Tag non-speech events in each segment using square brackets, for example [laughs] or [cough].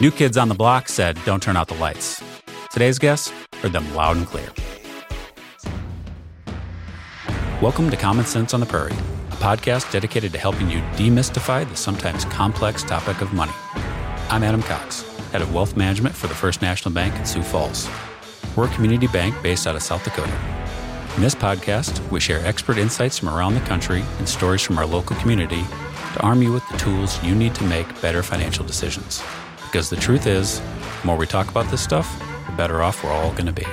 New Kids on the Block said, Don't turn out the lights. Today's guests heard them loud and clear. Welcome to Common Sense on the Prairie, a podcast dedicated to helping you demystify the sometimes complex topic of money. I'm Adam Cox, head of wealth management for the First National Bank in Sioux Falls. We're a community bank based out of South Dakota. In this podcast, we share expert insights from around the country and stories from our local community to arm you with the tools you need to make better financial decisions. Because the truth is, the more we talk about this stuff, the better off we're all going to be.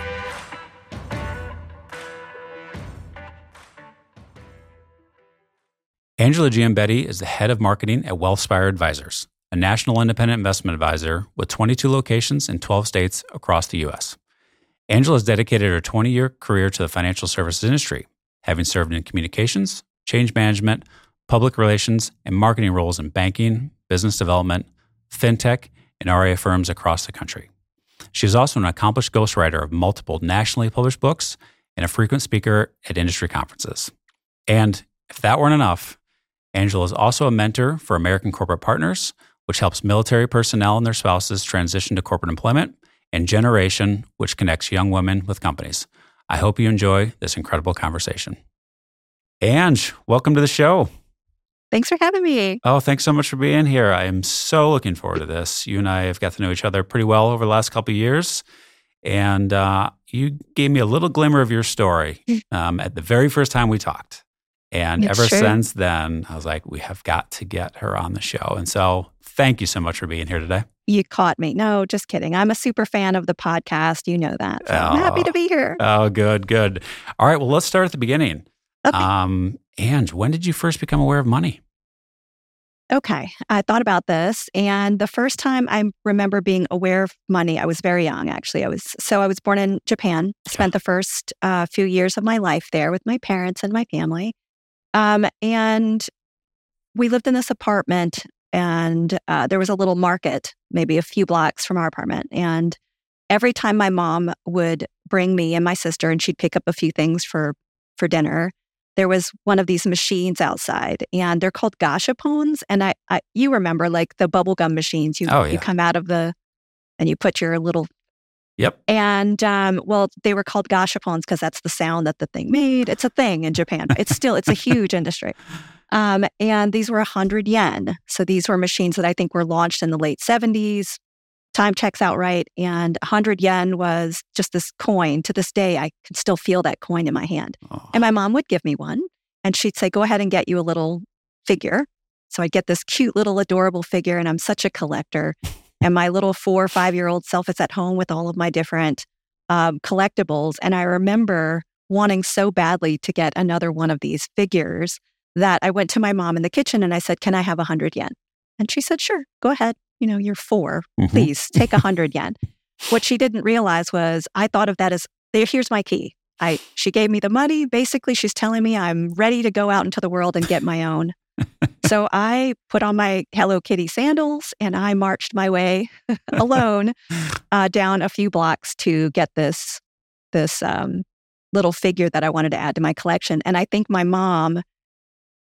Angela Giombetti is the head of marketing at Wealthspire Advisors, a national independent investment advisor with 22 locations in 12 states across the U.S. Angela has dedicated her 20 year career to the financial services industry, having served in communications, change management, public relations, and marketing roles in banking, business development, fintech, and RIA firms across the country. She is also an accomplished ghostwriter of multiple nationally published books and a frequent speaker at industry conferences. And if that weren't enough, Angela is also a mentor for American Corporate Partners, which helps military personnel and their spouses transition to corporate employment, and Generation, which connects young women with companies. I hope you enjoy this incredible conversation. Ange, welcome to the show. Thanks for having me. Oh, thanks so much for being here. I am so looking forward to this. You and I have got to know each other pretty well over the last couple of years. And uh, you gave me a little glimmer of your story um, at the very first time we talked. And It's ever true. since then, I was like, we have got to get her on the show. And so thank you so much for being here today. You caught me. No, just kidding. I'm a super fan of the podcast. You know that. So I'm happy Oh. to be here. Oh, good, good. All right. Well, let's start at the beginning. Okay. Um, Ange, when did you first become aware of money? Okay. I thought about this. And the first time I remember being aware of money, I was very young, actually. I was so I was born in Japan, spent the first uh, few years of my life there with my parents and my family. Um, and we lived in this apartment, and uh, there was a little market, maybe a few blocks from our apartment. And every time my mom would bring me and my sister, and she'd pick up a few things for for dinner, there was one of these machines outside and they're called gashapones and I, I you remember like the bubble gum machines you Oh, yeah. you come out of the and you put your little Yep. and um, well they were called gashapones because that's the sound that the thing made it's a thing in japan it's still it's a huge industry [laughs] um, and these were 100 yen so these were machines that i think were launched in the late 70s time checks out right and 100 yen was just this coin to this day i can still feel that coin in my hand Oh, and my mom would give me one and she'd say, Go ahead and get you a little figure. So I'd get this cute little adorable figure, and I'm such a collector. And my little four or five year old self is at home with all of my different um, collectibles. And I remember wanting so badly to get another one of these figures that I went to my mom in the kitchen and I said, Can I have a hundred yen? And she said, Sure, go ahead. You know, you're four. mhm. Please take a hundred yen. What she didn't realize was I thought of that as there, here's my key. I she gave me the money. Basically, she's telling me I'm ready to go out into the world and get my own. so I put on my Hello Kitty sandals and I marched my way [laughs] alone uh, down a few blocks to get this this um, little figure that I wanted to add to my collection. And I think my mom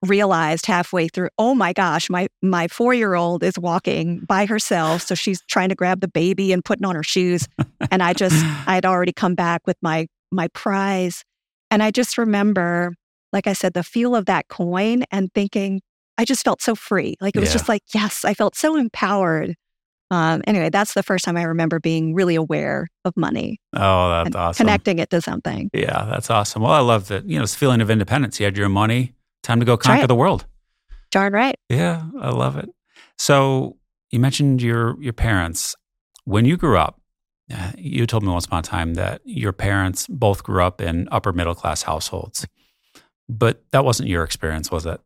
realized halfway through, oh my gosh, my my four year old is walking by herself, so she's trying to grab the baby and putting on her shoes, and I just [laughs] I had already come back with my my prize, and I just remember, like I said, the feel of that coin and thinking. I just felt so free. Like it was Yeah. just like, yes, I felt so empowered. Um, anyway, that's the first time I remember being really aware of money Oh, that's awesome. connecting it to something. Yeah, that's awesome. Well, I love that. You know, this feeling of independence. You had your money. Time to go right. conquer the world. Darn right. Yeah, I love it. So you mentioned your your parents. When you grew up, uh, you told me once upon a time that your parents both grew up in upper middle class households, but that wasn't your experience, was it?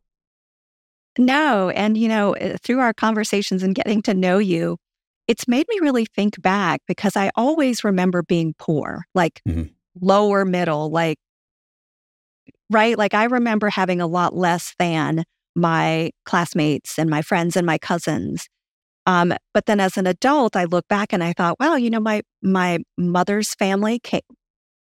No. And, you know, uh, through our conversations and getting to know you, it's made me really think back because I always remember being poor, like Mhm. lower middle, like, right? Like I remember having a lot less than my classmates and my friends and my cousins. Um, but then as an adult, I look back and I thought, wow, you know, my my mother's family came,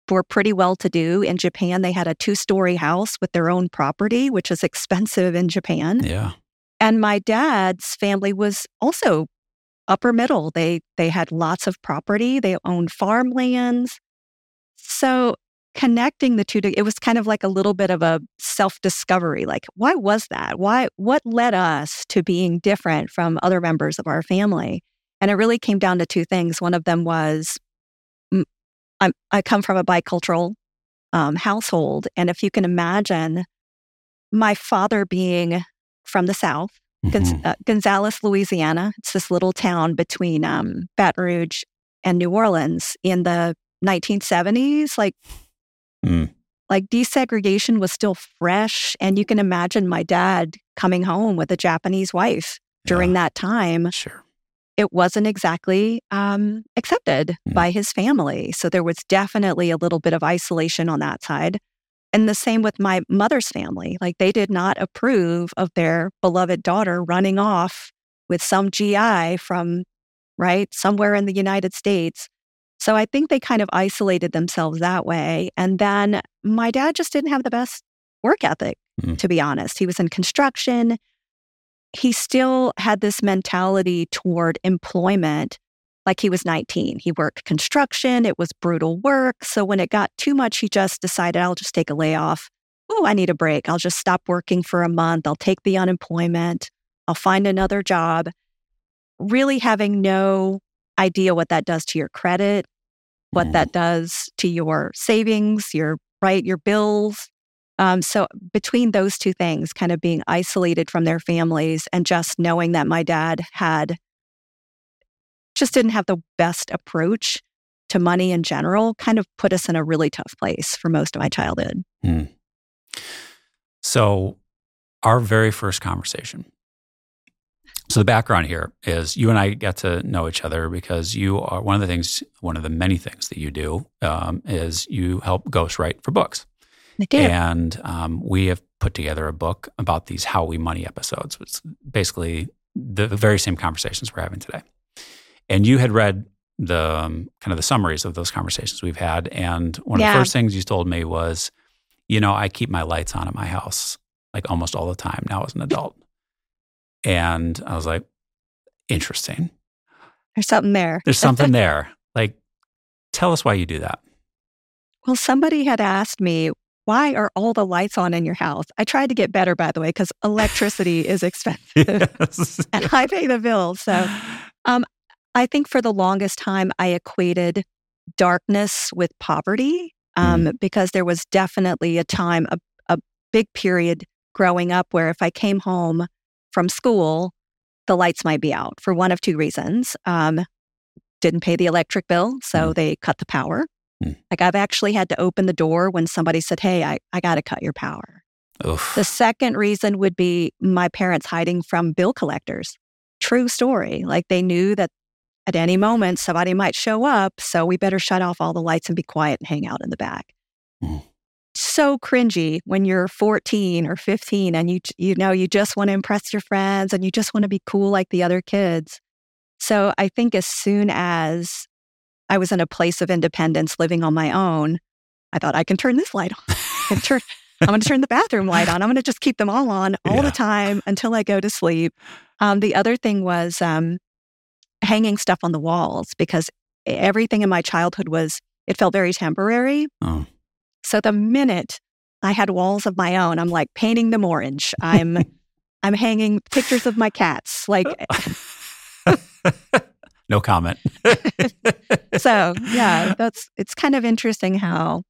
were pretty well to do in Japan. They had a two story house with their own property, which is expensive in Japan. Yeah. And my dad's family was also upper middle. They they had lots of property. They owned farmlands. So connecting the two, to, it was kind of like a little bit of a self discovery. Like, why was that? Why? What led us to being different from other members of our family? And it really came down to two things. One of them was I'm, i come from a bicultural um, household, and if you can imagine, my father being from the South, mm-hmm. uh, Gonzales, Louisiana. It's this little town between um, Baton Rouge and New Orleans in the 1970s. Like, mm. like desegregation was still fresh, and you can imagine my dad coming home with a Japanese wife during yeah. that time. Sure. It wasn't exactly um, accepted mm. by his family. So there was definitely a little bit of isolation on that side. And the same with my mother's family. Like they did not approve of their beloved daughter running off with some GI from, right, somewhere in the United States. So I think they kind of isolated themselves that way. And then my dad just didn't have the best work ethic, mm. to be honest. He was in construction. He still had this mentality toward employment like he was 19. He worked construction, it was brutal work. So when it got too much, he just decided, I'll just take a layoff. Oh, I need a break. I'll just stop working for a month. I'll take the unemployment. I'll find another job. Really having no idea what that does to your credit, what that mm. does to your savings, your right, your bills. Um, so between those two things, kind of being isolated from their families and just knowing that my dad had just didn't have the best approach to money in general kind of put us in a really tough place for most of my childhood. Hmm. So, our very first conversation. So, the background here is you and I got to know each other because you are one of the things, one of the many things that you do um, is you help ghostwrite for books. I do. And um, we have put together a book about these How We Money episodes. It's basically the very same conversations we're having today. And you had read the um, kind of the summaries of those conversations we've had. And one yeah. of the first things you told me was, you know, I keep my lights on at my house like almost all the time now as an adult. And I was like, interesting. There's something there. There's something [laughs] there. Like, tell us why you do that. Well, somebody had asked me, why are all the lights on in your house? I tried to get better, by the way, because electricity [laughs] is expensive yes. [laughs] and I pay the bill. So um, I think for the longest time, I equated darkness with poverty um, mm. because there was definitely a time, a, a big period growing up where if I came home from school, the lights might be out for one of two reasons. Um, didn't pay the electric bill, so mm. they cut the power. Mm. Like I've actually had to open the door when somebody said, Hey, I, I got to cut your power. Oof. The second reason would be my parents hiding from bill collectors. True story. Like they knew that at any moment somebody might show up, so we better shut off all the lights and be quiet and hang out in the back. Mm. So cringy when you're 14 or 15 and you you know you just want to impress your friends and you just want to be cool like the other kids. So I think as soon as I was in a place of independence living on my own, I thought I can turn this light on. I turn I'm going to turn the bathroom light on. I'm going to just keep them all on [laughs] all yeah. the time until I go to sleep. Um, the other thing was um, hanging stuff on the walls because everything in my childhood was, it felt very temporary. Oh. So the minute I had walls of my own, I'm like painting them orange. I'm, [laughs] I'm hanging pictures of my cats. Like, [laughs] [laughs] no comment. so yeah, that's, it's kind of interesting how,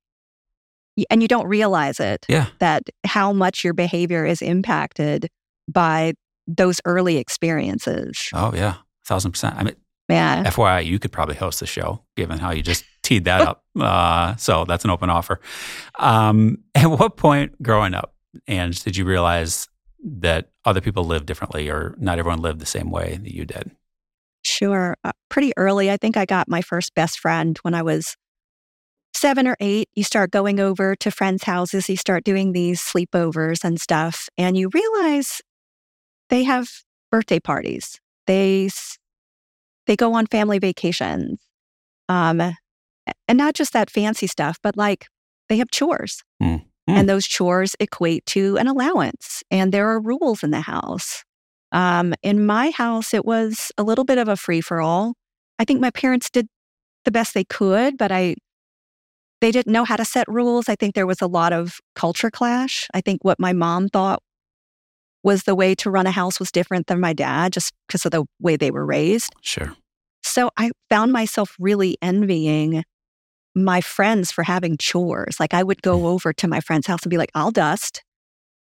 and you don't realize it. Yeah. That how much your behavior is impacted by those early experiences. Oh yeah thousand percent. I mean, yeah. FYI, you could probably host the show, given how you just teed that up. Uh, so that's an open offer. Um, [laughs] at what point growing up, and did you realize that other people live differently, or not everyone lived the same way that you did? Sure. Uh, pretty early, I think I got my first best friend when I was seven or eight. You start going over to friends' houses, you start doing these sleepovers and stuff, and you realize they have birthday parties they they go on family vacations. Um, and not just that fancy stuff, but like they have chores. Mm. Mm. And those chores equate to an allowance. And there are rules in the house. Um, in my house, it was a little bit of a free for all. I think my parents did the best they could, but I they didn't know how to set rules. I think there was a lot of culture clash. I think what my mom thought was the way to run a house was different than my dad just because of the way they were raised. Sure. So I found myself really envying my friends for having chores. Like I would go [laughs] over to my friend's house and be like, I'll dust.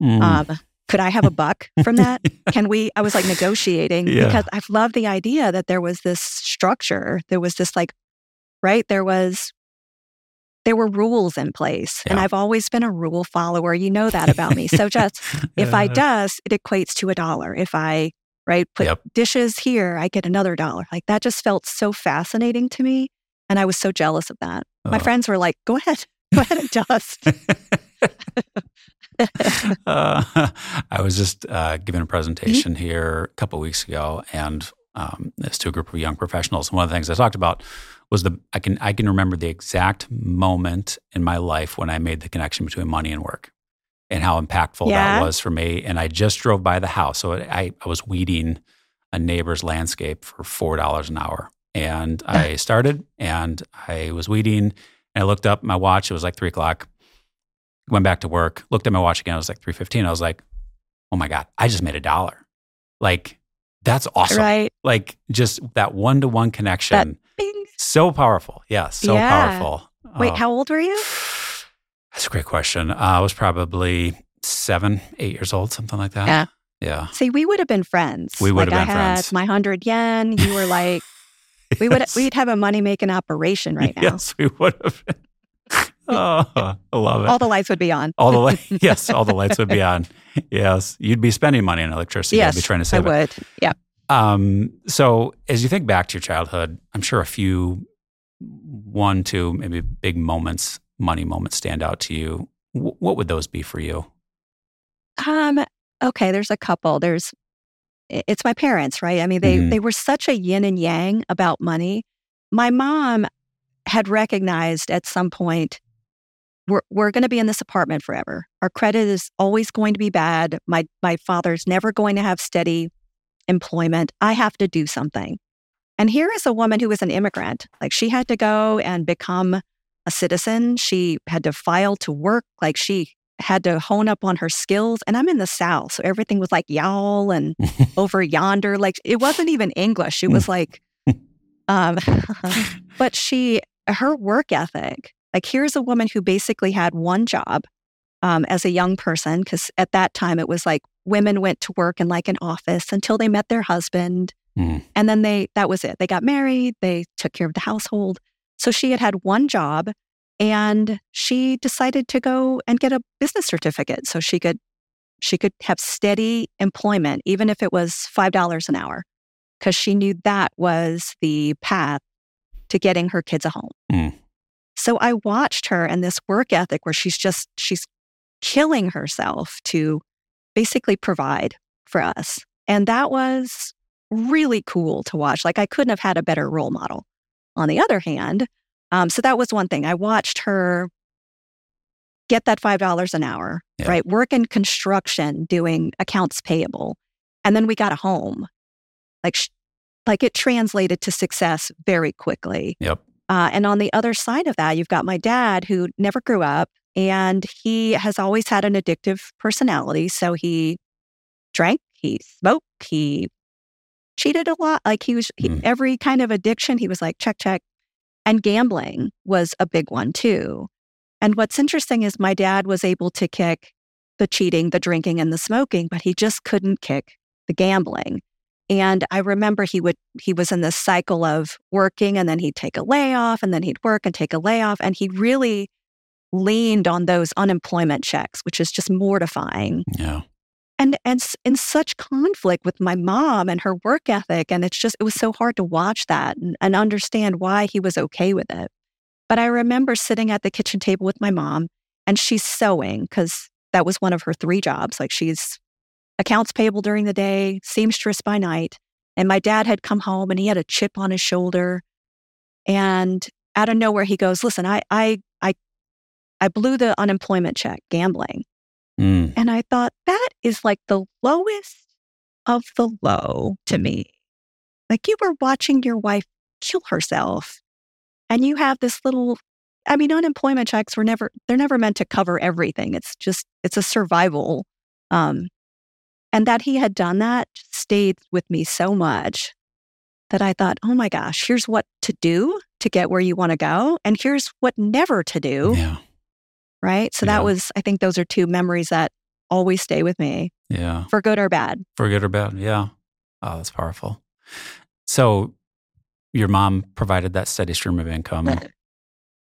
Mm. Um, could I have a buck from that? [laughs] Can we? I was like negotiating Yeah. because I've loved the idea that there was this structure. There was this like, right? There was, there were rules in place. And I've always been a rule follower. You know that about me. So just [laughs] if I dust, it equates to a dollar. If I, right, put Yep. dishes here, I get another dollar. Like that just felt so fascinating to me. And I was so jealous of that. My oh. friends were like, go ahead, go ahead and dust. [laughs] uh, [laughs] I was just uh, giving a Mm-hmm. presentation here a couple weeks ago, and um, it's to a group of young professionals. And one of the things I talked about was the I can I can remember the exact moment in my life when I made the connection between money and work, and how impactful Yeah. that was for me. And I just drove by the house, so I, I was weeding a neighbor's landscape for four dollars an hour, and [laughs] I started and I was weeding, and I looked up my watch. It was like three o'clock went back to work, looked at my watch again. It was like 315. I was like, oh my God, I just made a dollar. Like, that's awesome. Right. Like, just that one to one connection. So powerful. Yeah, so Yeah. powerful. Wait, Oh, how old were you? [sighs] That's a great question. Uh, I was probably seven, eight years old, something like that. Yeah. Yeah. See, we would have been friends. We would like have been I had friends. my hundred yen. You were like, [laughs] we would we'd have a money making operation right now. Yes, we would have. [laughs] Oh, I love it. All the lights would be on. all the light, [laughs] yes, all the lights would be on. Yes, you'd be spending money on electricity. yes, I'd be trying to I save it. would. Yeah. Um, so as you think back to your childhood, I'm sure a few, one, two, maybe big moments, money moments stand out to you. W- what would those be for you? Um. Okay. There's a couple. There's. It's my parents, right? I mean, they Mhm. they were such a yin and yang about money. My mom had recognized at some point we're we're going to be in this apartment forever. Our credit is always going to be bad. My my father's never going to have steady employment. I have to do something. And here is a woman who was an immigrant. Like she had to go and become a citizen. She had to file to work. Like she had to hone up on her skills. And I'm in the South. So everything was like y'all and [laughs] over yonder. Like it wasn't even English. It was like, [laughs] um, [laughs] but she, her work ethic, like here's a woman who basically had one job um, as a young person, because at that time it was like women went to work in like an office until they met their husband. Mm. And then they, that was it. They got married, they took care of the household. So she had had one job and she decided to go and get a business certificate so she could she could have steady employment even if it was $5 an hour because she knew that was the path to getting her kids a home. Mm. So I watched her and this work ethic where she's just she's killing herself to basically provide for us. And that was really cool to watch. Like I couldn't have had a better role model. On the other hand, um, so that was one thing. I watched her get that five dollars an hour, Yeah. right? Work in construction, doing accounts payable, and then we got a home. Like, sh- like it translated to success very quickly. Yep. Uh, and on the other side of that, you've got my dad who never grew up and he has always had an addictive personality. So he drank, he smoked, he cheated a lot. Like he was, he, Mm. every kind of addiction, he was like, check, check. And gambling was a big one too. And what's interesting is my dad was able to kick the cheating, the drinking, and the smoking, but he just couldn't kick the gambling. And I remember he would, he was in this cycle of working and then he'd take a layoff and then he'd work and take a layoff. And he really leaned on those unemployment checks, which is just mortifying. Yeah. And, and in such conflict with my mom and her work ethic. And it's just, it was so hard to watch that and, and understand why he was okay with it. But I remember sitting at the kitchen table with my mom and she's sewing because that was one of her three jobs. Like she's accounts payable during the day, seamstress by night. And my dad had come home and he had a chip on his shoulder. And out of nowhere, he goes, "Listen, I, I, I, I blew the unemployment check gambling." Mm. And I thought that is like the lowest of the low to me. Like you were watching your wife kill herself and you have this little I mean unemployment checks were never they're never meant to cover everything. It's just it's a survival um and that he had done that stayed with me so much that I thought, "Oh my gosh, here's what to do to get where you want to go and here's what never to do." Yeah. Right? So Yeah. that was I think those are two memories that always stay with me Yeah. for good or bad. For good or bad. Yeah. Oh, that's powerful. So your mom provided that steady stream of income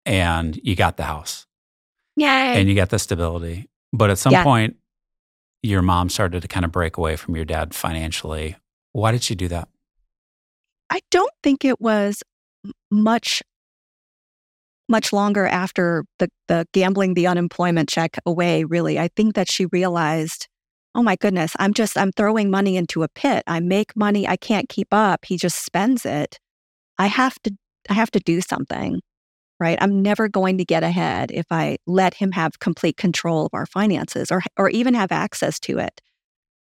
and you got the house Yay. and you got the stability. But at some Yeah. point, your mom started to kind of break away from your dad financially. Why did she do that? I don't think it was much much longer after the the gambling the unemployment check away really. I think that she realized, "Oh my goodness, I'm just I'm throwing money into a pit. I make money, I can't keep up. He just spends it. I have to I have to do something." Right? I'm never going to get ahead if I let him have complete control of our finances or or even have access to it.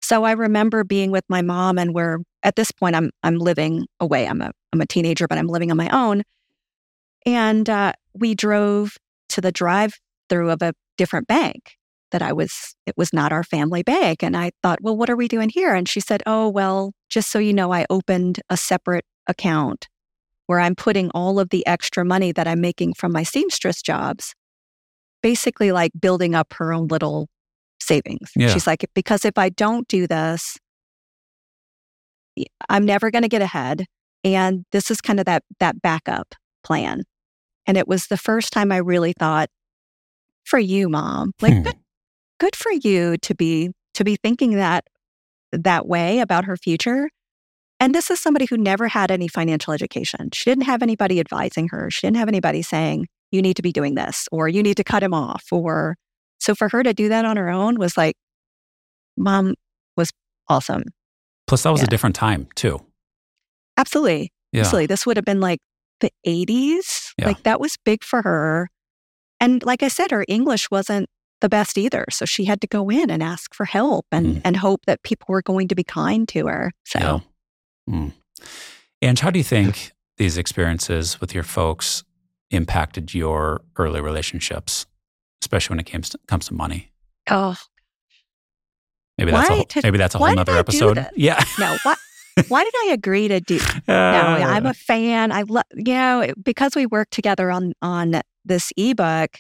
So I remember being with my mom and we're at this point I'm I'm living away. I'm a I'm a teenager, but I'm living on my own. And uh, we drove to the drive through of a different bank that I was it was not our family bank. And I thought, well, what are we doing here? And she said, Oh, well, just so you know, I opened a separate account where I'm putting all of the extra money that I'm making from my seamstress jobs, basically like building up her own little savings. Yeah. She's like, because if I don't do this, I'm never going to get ahead. And this is kind of that that backup plan. And it was the first time I really thought, for you, mom, like Hmm. good, good for you to be to be thinking that that way about her future. And this is somebody who never had any financial education. She didn't have anybody advising her. She didn't have anybody saying, you need to be doing this, or you need to cut him off, or so for her to do that on her own was like, mom was awesome. Plus, that was a different time too. Absolutely. Yeah. Absolutely. This would have been like the 80s. Yeah. Like that was big for her. And like I said, her English wasn't the best either. So she had to go in and ask for help and, Mm. and hope that people were going to be kind to her. So Yeah. Mm. And how do you think these experiences with your folks impacted your early relationships, especially when it comes to, comes to money? oh Maybe that's a whole, did- maybe that's a whole did nother episode. Yeah. no, what why did I agree to do No, I'm a fan. I love, you know, because we worked together on on this ebook,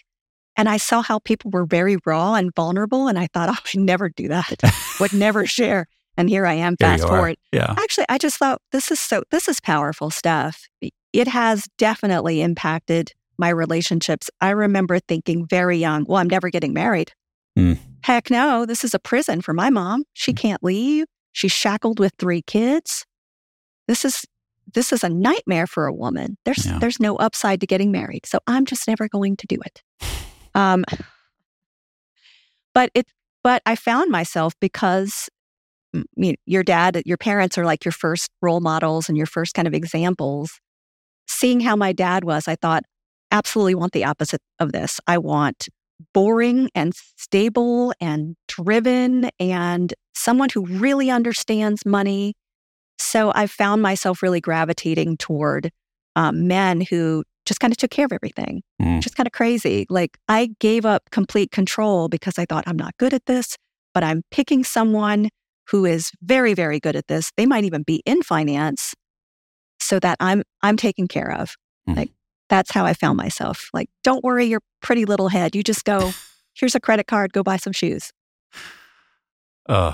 and I saw how people were very raw and vulnerable, and I thought, oh, [laughs] I would never do that. would never [laughs] share. And here I am. Fast forward. Yeah. Actually, I just thought this is so. This is powerful stuff. It has definitely impacted my relationships. I remember thinking very young, well, I'm never getting married. Hmm. Heck no, this is a prison for my mom. She can't leave. She's shackled with three kids. This is this is a nightmare for a woman. There's Yeah. there's no upside to getting married. So I'm just never going to do it. Um but it but I found myself because you your dad, your parents are like your first role models and your first kind of examples. Seeing how my dad was, I thought, absolutely want the opposite of this. I want boring and stable and driven and someone who really understands money. So I found myself really gravitating toward um, men who just kind of took care of everything, Mm. just kind of crazy. Like I gave up complete control because I thought I'm not good at this, but I'm picking someone who is very, very good at this. They might even be in finance so that I'm I'm taken care of. Mhm. Like that's how I found myself. Like, don't worry your pretty little head. You just go, [laughs] here's a credit card, go buy some shoes. Uh,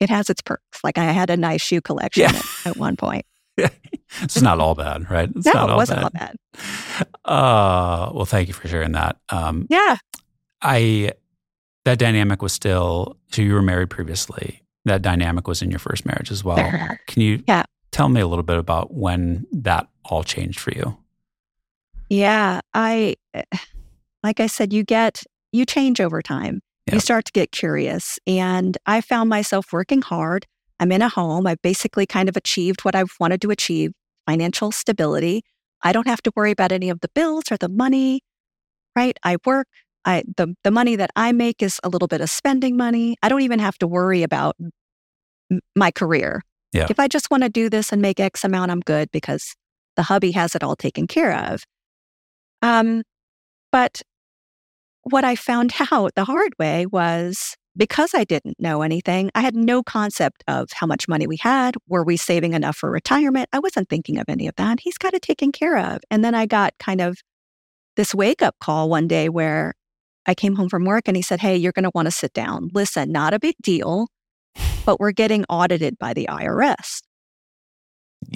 It has its perks. Like I had a nice shoe collection Yeah. at, at one point. [laughs] it's not all bad, right? It's no, not it all wasn't bad. all bad. Uh, well, thank you for sharing that. Um, Yeah. I that dynamic was still so you were married previously. That dynamic was in your first marriage as well. Can you Yeah. tell me a little bit about when that all changed for you? Yeah, I eh, like I said you get you change over time. You start to get curious and I found myself working hard. I'm in a home. I've basically kind of achieved what I've wanted to achieve, financial stability. I don't have to worry about any of the bills or the money, right? I work. I the the money that I make is a little bit of spending money. I don't even have to worry about m- my career. Yeah. If I just want to do this and make X amount, I'm good because the hubby has it all taken care of. Um, but what I found [laughs] out the hard way was because I didn't know anything, I had no concept of how much money we had. Were we saving enough for retirement? I wasn't thinking of any of that. He's got it taken care of. And then I got kind of this wake up call one day where I came home from work and he said, Hey, you're going to want to sit down. Listen, not a big deal, but we're getting audited by the IRS.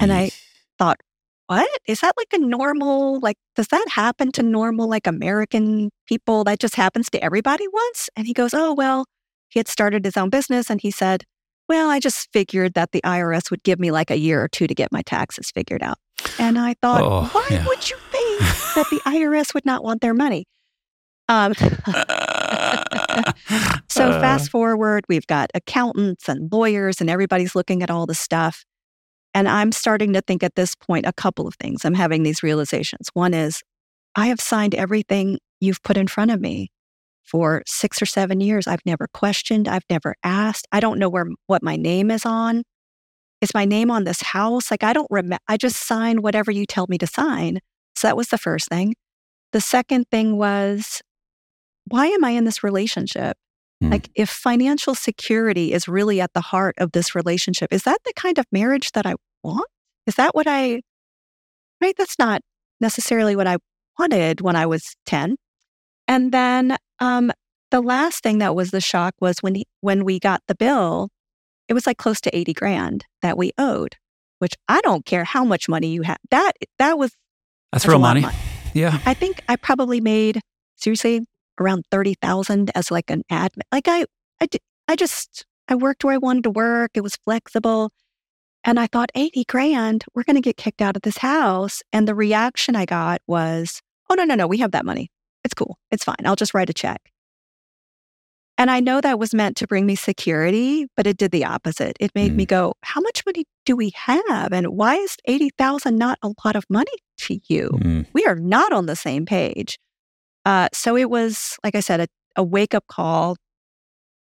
And I thought, what? Is that like a normal, like, does that happen to normal, like American people? That just happens to everybody once? And he goes, Oh, well, he had started his own business and he said, Well, I just figured that the IRS would give me like a year or two to get my taxes figured out. And I thought, Oh, Why yeah. would you think that the [laughs] IRS would not want their money? Um, [laughs] so Uh, fast forward, we've got accountants and lawyers, and everybody's looking at all the stuff. And I'm starting to think at this point a couple of things. I'm having these realizations. One is, I have signed everything you've put in front of me for six or seven years. I've never questioned. I've never asked. I don't know where what my name is on. Is my name on this house? Like I don't remember. I just sign whatever you tell me to sign. So that was the first thing. The second thing was, why am I in this relationship? Hmm. Like, if financial security is really at the heart of this relationship, is that the kind of marriage that I want? Is that what I, right? That's not necessarily what I wanted when I was 10. And then um, the last thing that was the shock was when, he, when we got the bill, it was like close to 80 grand that we owed, which I don't care how much money you have. That, that was That's that's real of money. Yeah. I think I probably made seriously around thirty thousand as like an admin. Like I, I, I just I worked where I wanted to work. It was flexible, and I thought eighty grand, we're going to get kicked out of this house. And the reaction I got was, "Oh no, no, no, we have that money. It's cool. It's fine. I'll just write a check." And I know that was meant to bring me security, but it did the opposite. It made me go, "How much money do we have? And why is eighty thousand not a lot of money to you?" Mm. we are not on the same page. Uh, so it was, like I said, a, a wake up call,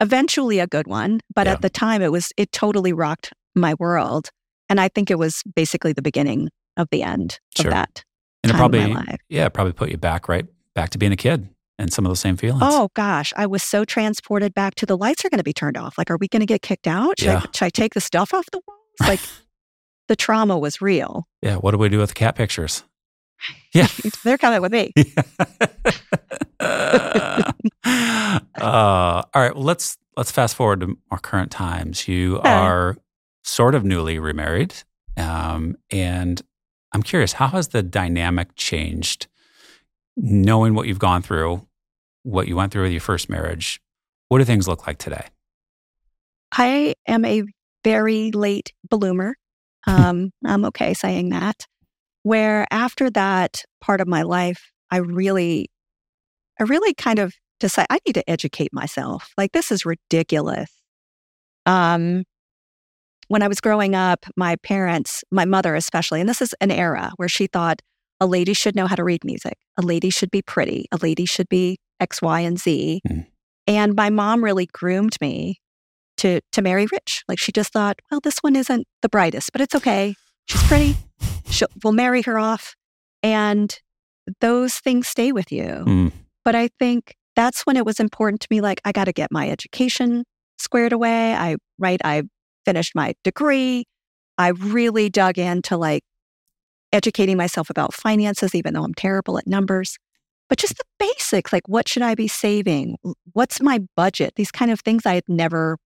eventually a good one. But Yeah. at the time, it was, it totally rocked my world. And I think it was basically the beginning of the end Sure. of that And it probably, yeah, it probably put you back right back to being a kid and some of those same feelings. Oh gosh, I was so transported back to the lights are going to be turned off. Like, are we going to get kicked out? Should, Yeah. I, should I take the stuff off the walls? Like, [laughs] the trauma was real. Yeah. What do we do with the cat pictures? Yeah. They're coming with me. [laughs] [laughs] uh, all right. Well, let's let's fast forward to our current times. You Okay. are sort of newly remarried, um, and I'm curious how has the dynamic changed, knowing what you've gone through, what you went through with your first marriage. What do things look like today? I am a very late bloomer. [laughs] Um, I'm okay saying that. Where after that part of my life, I really, I really kind of decide I need to educate myself. Like this is ridiculous. Um, when I was growing up, my parents, my mother especially, and this is an era where she thought a lady should know how to read music, a lady should be pretty, a lady should be X, Y, and Z. Hmm. And my mom really groomed me to to marry rich. Like she just thought, well, this one isn't the brightest, but it's okay. She's pretty. She'll, we'll marry her off, and those things stay with you. Mm, But I think that's when it was important to me. Like I got to get my education squared away. I right. I finished my degree. I really dug into like educating myself about finances, even though I'm terrible at numbers. But just the basics, like what should I be saving? What's my budget? These kind of things I had never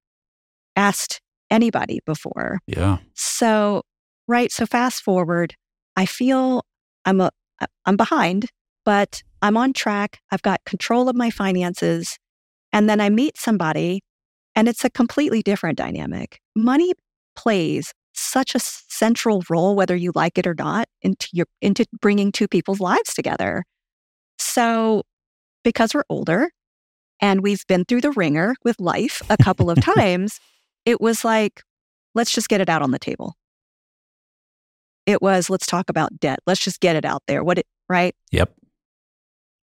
asked anybody before. yeah. So, right. So fast forward, I feel I'm a uh, I'm behind, but I'm on track. I've got control of my finances. And then I meet somebody and it's a completely different dynamic. Money plays such a central role, whether you like it or not, into your into bringing two people's lives together. So, because we're older and we've been through the ringer with life a couple of [laughs] times, it was like, let's just get it out on the table. It was, let's talk about debt. Let's just get it out there. What it, right? Yep.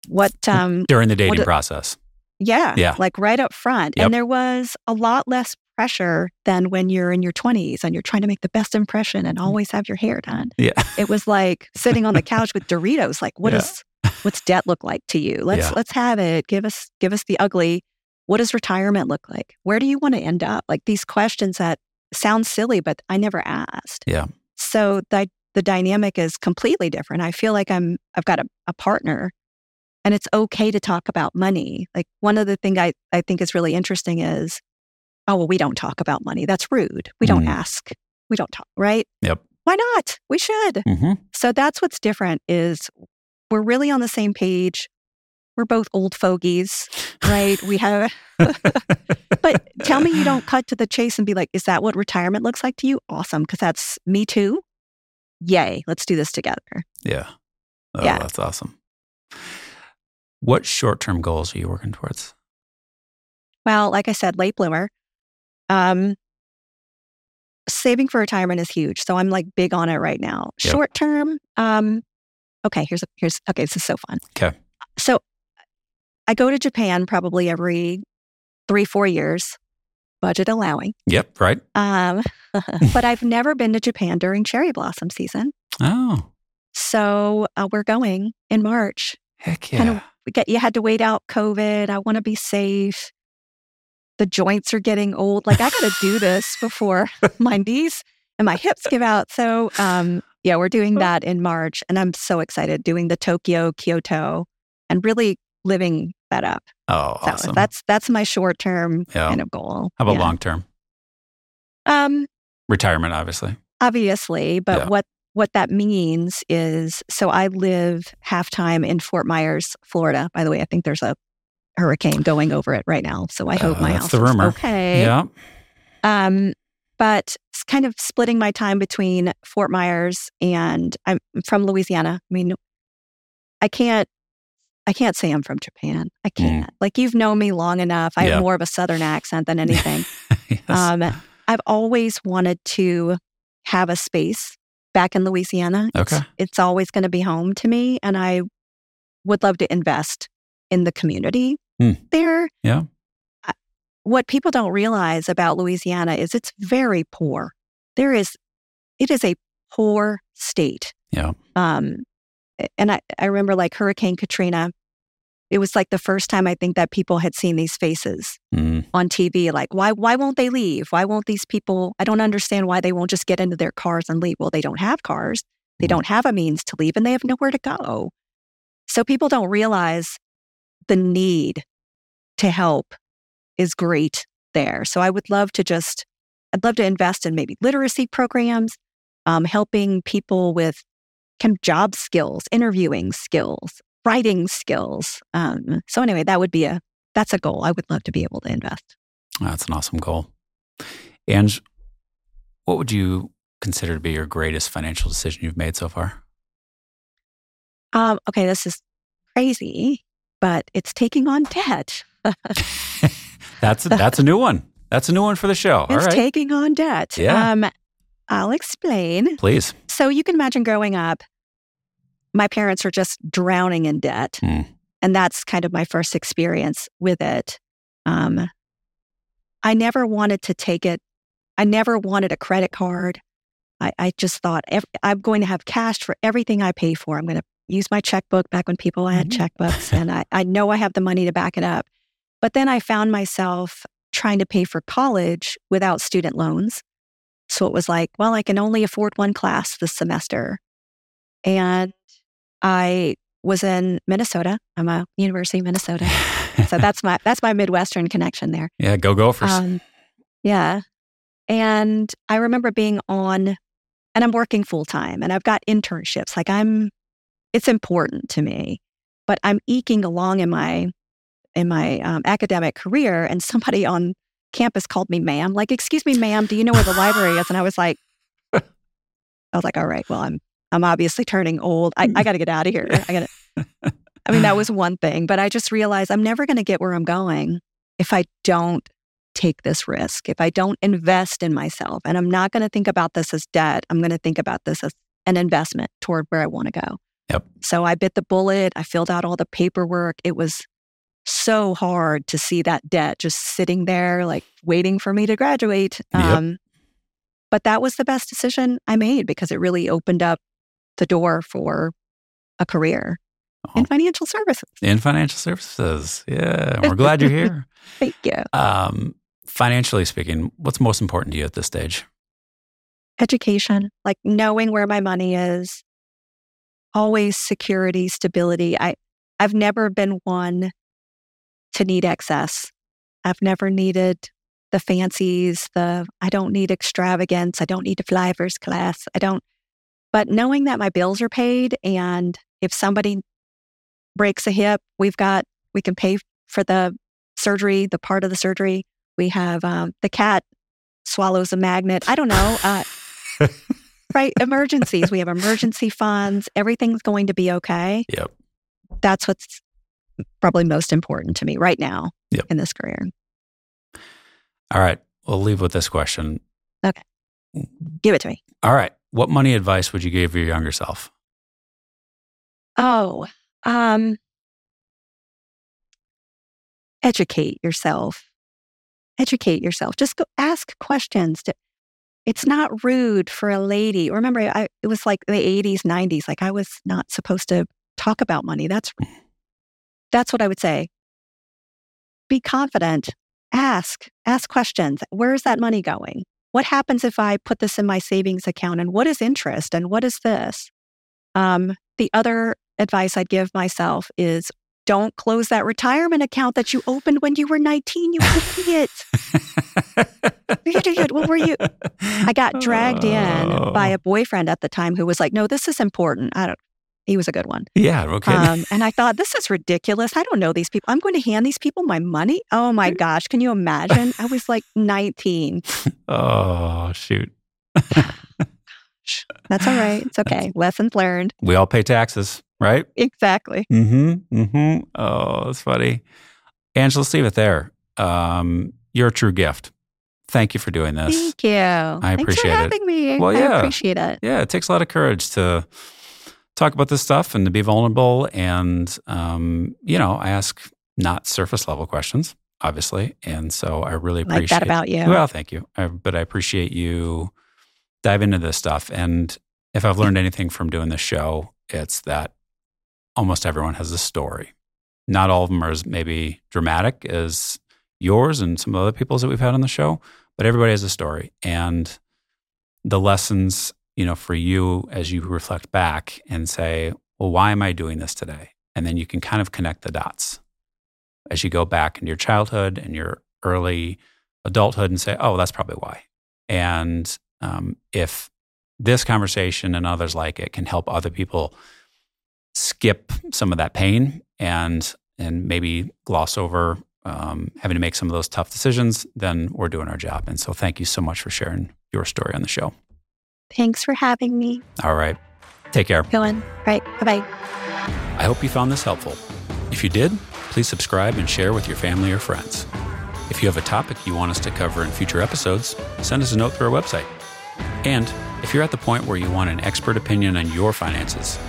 What, um, During the dating What- process. Yeah. Yeah. Like right up front. Yep. And there was a lot less pressure than when you're in your 20s and you're trying to make the best impression and always have your hair done. Yeah. It was like sitting on the couch with Doritos. Like, what Yeah. is what's debt look like to you? Let's Yeah. let's have it. Give us give us the ugly. What does retirement look like? Where do you want to end up? Like these questions that sound silly, but I never asked. Yeah. So the the dynamic is completely different. I feel like I'm I've got a, a partner and it's okay to talk about money. Like one of the things I, I think is really interesting is, oh well, we don't talk about money. That's rude. We don't Mm. ask. We don't talk, right? Yep. Why not? We should. hmm So that's what's different is we're really on the same page. We're both old fogies, right? we have [laughs] but tell me you don't cut to the chase and be like, is that what retirement looks like to you? Awesome, because that's me too. Yay, let's do this together. Yeah. Oh, Yeah. that's awesome. What short term goals are you working towards? Well, like I said, late bloomer. Um, saving for retirement is huge, so I'm like big on it right now. Yep. Short term, um, okay. Here's a, here's okay. This is so fun. Okay. So, I go to Japan probably every three four years, budget allowing. Yep. Right. Um, [laughs] but I've never been to Japan during cherry blossom season. Oh, So uh, we're going in March. heck yeah. Kind of- We get you had to wait out COVID. I want to be safe. The joints are getting old. Like I got to do this [laughs] before my knees and my hips give out. So um, yeah, we're doing [laughs] that in March, and I'm so excited doing the Tokyo, Kyoto, and really living that up. oh, So awesome. that's that's my short term Yeah. kind of goal. How about Yeah. long term? Um, Retirement, obviously. obviously but Yeah. what what that means is so i live half time in fort myers florida by the way i think there's a hurricane going over it right now so i hope Uh, my house the is rumor. okay Yeah. um but it's kind of splitting my time between fort myers and i'm from louisiana i mean i can't i can't say i'm from japan i can't like you've known me long enough i Mm. Yeah. have more of a southern accent than anything [laughs] yes. um, I've always wanted to have a space back in Louisiana. It's, Okay. it's always going to be home to me, and I would love to invest in the community Hmm. there. Yeah. I- What people don't realize about Louisiana is it's very poor. There is, it is a poor state. Yeah. Um, and I, I remember like Hurricane Katrina. It was like the first time I think that people had seen these faces Mm, on TV like why why won't they leave? Why won't these people I don't understand why they won't just get into their cars and leave. Well, they don't have cars. They Mhm. don't have a means to leave and they have nowhere to go. So people don't realize the need to help is great there. So I would love to just I'd love to invest in maybe literacy programs, um, helping people with kind of job skills, interviewing skills, writing skills. Um, so anyway, that would be a that's a goal. I would love to be able to invest. that's an awesome goal. And what would you consider to be your greatest financial decision you've made so far? Um, okay, this is crazy, but it's taking on debt. [laughs] that's a, that's a new one. That's a new one for the show. It's right. taking on debt. Yeah. Um, I'll explain. Please. So you can imagine growing up, my parents are just drowning in debt. Hmm. And that's kind of my first experience with it. Um, I never wanted to take it. I never wanted a credit card. I, I just thought ev- I'm going to have cash for everything I pay for. I'm going to use my checkbook back when people had Mhm. checkbooks, [laughs] and I, I know I have the money to back it up. But then I found myself trying to pay for college without student loans. So it was like, well, I can only afford one class this semester. And I was in Minnesota. I'm a University of Minnesota. So [laughs] that's my that's my Midwestern connection there. yeah, go Gophers. Um, yeah. And I remember being on, and I'm working full time and I've got internships. Like I'm, it's important to me, but I'm eking along in my, in my um, academic career. And somebody on campus called me ma'am, like, excuse me, ma'am, do you know where the library is? And I was like, [laughs] I was like, all right, well, I'm, I'm obviously turning old. I, I got to get out of here. I got to, [laughs] I mean, that was one thing, but I just realized I'm never going to get where I'm going if I don't take this risk, if I don't invest in myself. And I'm not going to think about this as debt. I'm going to think about this as an investment toward where I want to go. Yep. So I bit the bullet. I filled out all the paperwork. It was so hard to see that debt just sitting there, like waiting for me to graduate. Yep. Um, but that was the best decision I made because it really opened up the door for a career in Oh. financial services. In financial services. Yeah. We're [laughs] glad you're here. Thank you. Um, financially speaking, what's most important to you at this stage? Education, like knowing where my money is, always security, stability. I, I've never been one to need excess. I've never needed the fancies, the I don't need extravagance, I don't need to fly first class. I don't but knowing that my bills are paid and if somebody breaks a hip, we've got we can pay for the surgery, the part of the surgery. We have um, the cat swallows a magnet. I don't know. Uh, [laughs] right, emergencies. We have emergency funds. Everything's going to be okay. Yep. That's what's probably most important to me right now Yep. in this career. All right. We'll leave with this question. Okay. Give it to me. All right. What money advice would you give your younger self? Oh, um, educate yourself. Educate yourself. Just go ask questions. To, it's not rude for a lady. Remember, I, it was like the 80s, 90s. Like I was not supposed to talk about money. That's that's what I would say. Be confident. Ask. Ask questions. Where is that money going? What happens if I put this in my savings account? And what is interest? And what is this? Um, the other advice I'd give myself is don't close that retirement account that you opened when you were 19. You idiot. What were you? [laughs] I got dragged in by Oh. a boyfriend at the time who was like, no, this is important. I don't, he was a good one. Yeah. Okay. [laughs] Um, and I thought, this is ridiculous. I don't know these people. I'm going to hand these people my money. Oh my [laughs] gosh. Can you imagine? I was like 19. oh, shoot. That's all right. It's okay. Lessons learned. We all pay taxes, right? Exactly. Mm-hmm. Mm-hmm. Oh, that's funny. Angela, let's leave it there. Um, you're a true gift. Thank you for doing this. Thank you. I Thanks appreciate for it. having me. Well, yeah. I appreciate it. Yeah, it takes a lot of courage to talk about this stuff and to be vulnerable. And, um, you know, I ask not surface level questions, obviously. And so I really appreciate like that about you. Well, thank you. I, but I appreciate you dive into this stuff. And if I've learned anything from doing this show, it's that almost everyone has a story. Not all of them are as maybe dramatic as yours and some of the other people's that we've had on the show, but everybody has a story. And the lessons, you know, for you as you reflect back and say, well, why am I doing this today? And then you can kind of connect the dots as you go back into your childhood and your early adulthood and say, oh, that's probably why. And um, if this conversation and others like it can help other people skip some of that pain and and maybe gloss over um, having to make some of those tough decisions, then we're doing our job. And so, thank you so much for sharing your story on the show. Thanks for having me. All right, take care. Go Going. Right. Bye bye. I hope you found this helpful. If you did, please subscribe and share with your family or friends. If you have a topic you want us to cover in future episodes, send us a note through our website. And if you're at the point where you want an expert opinion on your finances,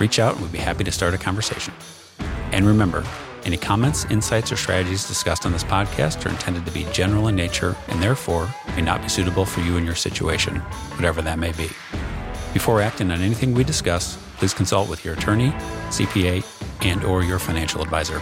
reach out and we'd be happy to start a conversation. And remember, any comments, insights, or strategies discussed on this podcast are intended to be general in nature and therefore may not be suitable for you and your situation, whatever that may be. Before acting on anything we discuss, please consult with your attorney, CPA, and or your financial advisor.